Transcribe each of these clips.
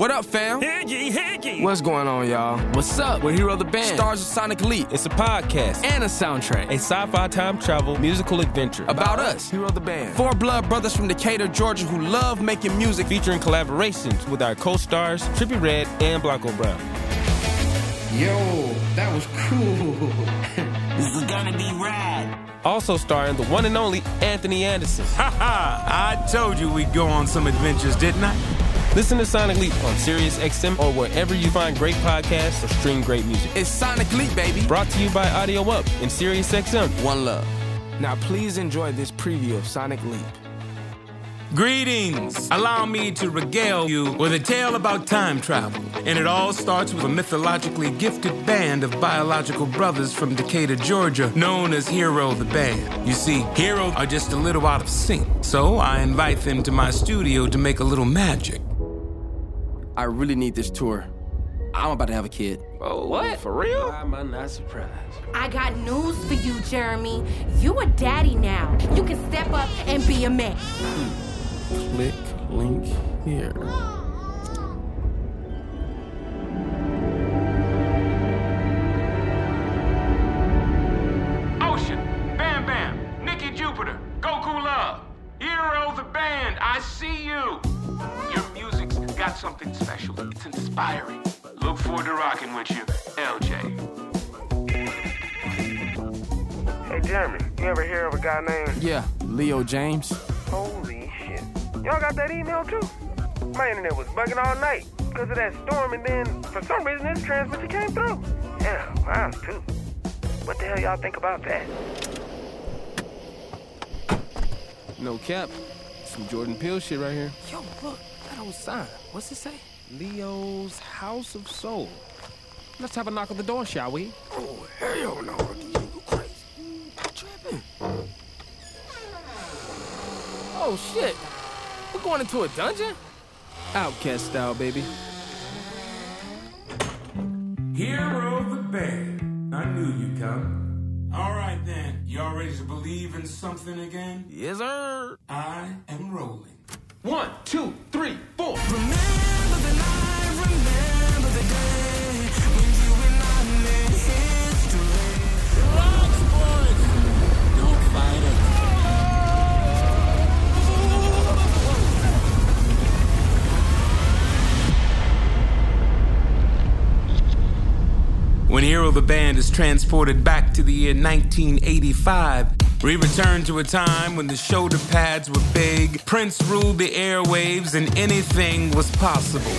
What up, fam? Higgy, Higgy. What's going on, y'all? What's up? We're Hero the Band. Stars of Sonic Leap. It's a podcast and a soundtrack. A sci-fi time travel musical adventure. About, us. Hero the Band. Four blood brothers from Decatur, Georgia who love making music. Featuring collaborations with our co-stars Trippie Redd and Blanco Brown. Yo, that was cool. this is gonna be rad. Also starring the one and only Anthony Anderson. Ha ha! I told you we'd go on some adventures, didn't I? Listen to Sonic Leap on Sirius XM or wherever you find great podcasts or stream great music. It's Sonic Leap, baby. Brought to you by Audio Up and Sirius XM. One love. Now please enjoy this preview of Sonic Leap. Greetings! Allow me to regale you with a tale about time travel. And it all starts with a mythologically gifted band of biological brothers from Decatur, Georgia, known as Hero the Band. You see, Hero are just a little out of sync, so I invite them to my studio to make a little magic. I really need this tour. I'm about to have a kid. Oh, what? For real? Why am I not surprised? I got news for you, Jeremy. You a daddy now. You can step up and be a man. Click link here. Ocean, Bam Bam, Nikki Jupiter, Goku Love, Hero the Band, I see you. Your music's got something special. It's inspiring. Look forward to rocking with you, LJ. Hey, Jeremy, you ever hear of a guy named? Yeah, Leo James. Holy shit. Y'all got that email too? My internet was bugging all night because of that storm, and then for some reason this transmission came through. Yeah, mine too. What the hell y'all think about that? No cap. Some Jordan Peele shit right here. Yo, look, that old sign. What's it say? Leo's House of Soul. Let's have a knock on the door, shall we? Oh, hell no. You crazy. Tripping. Oh, shit. We're going into a dungeon? OutKast style, baby. Hero the Band. I knew you'd come. All right, then. You Y'all ready to believe in something again? Yes, sir. I am rolling. One, two, three, four. When Hero the Band is transported back to the year 1985, we return to a time when the shoulder pads were big, Prince ruled the airwaves, and anything was possible.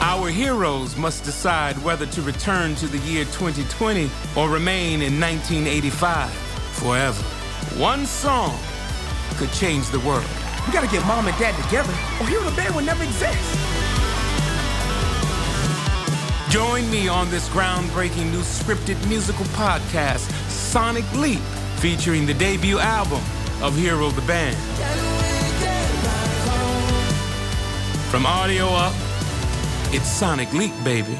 Our heroes must decide whether to return to the year 2020 or remain in 1985 forever. One song could change the world. We gotta get mom and dad together, or Hero the Band would never exist. Join me on this groundbreaking new scripted musical podcast, Sonic Leap, featuring the debut album of Hero the Band. From audio up, it's Sonic Leap, baby.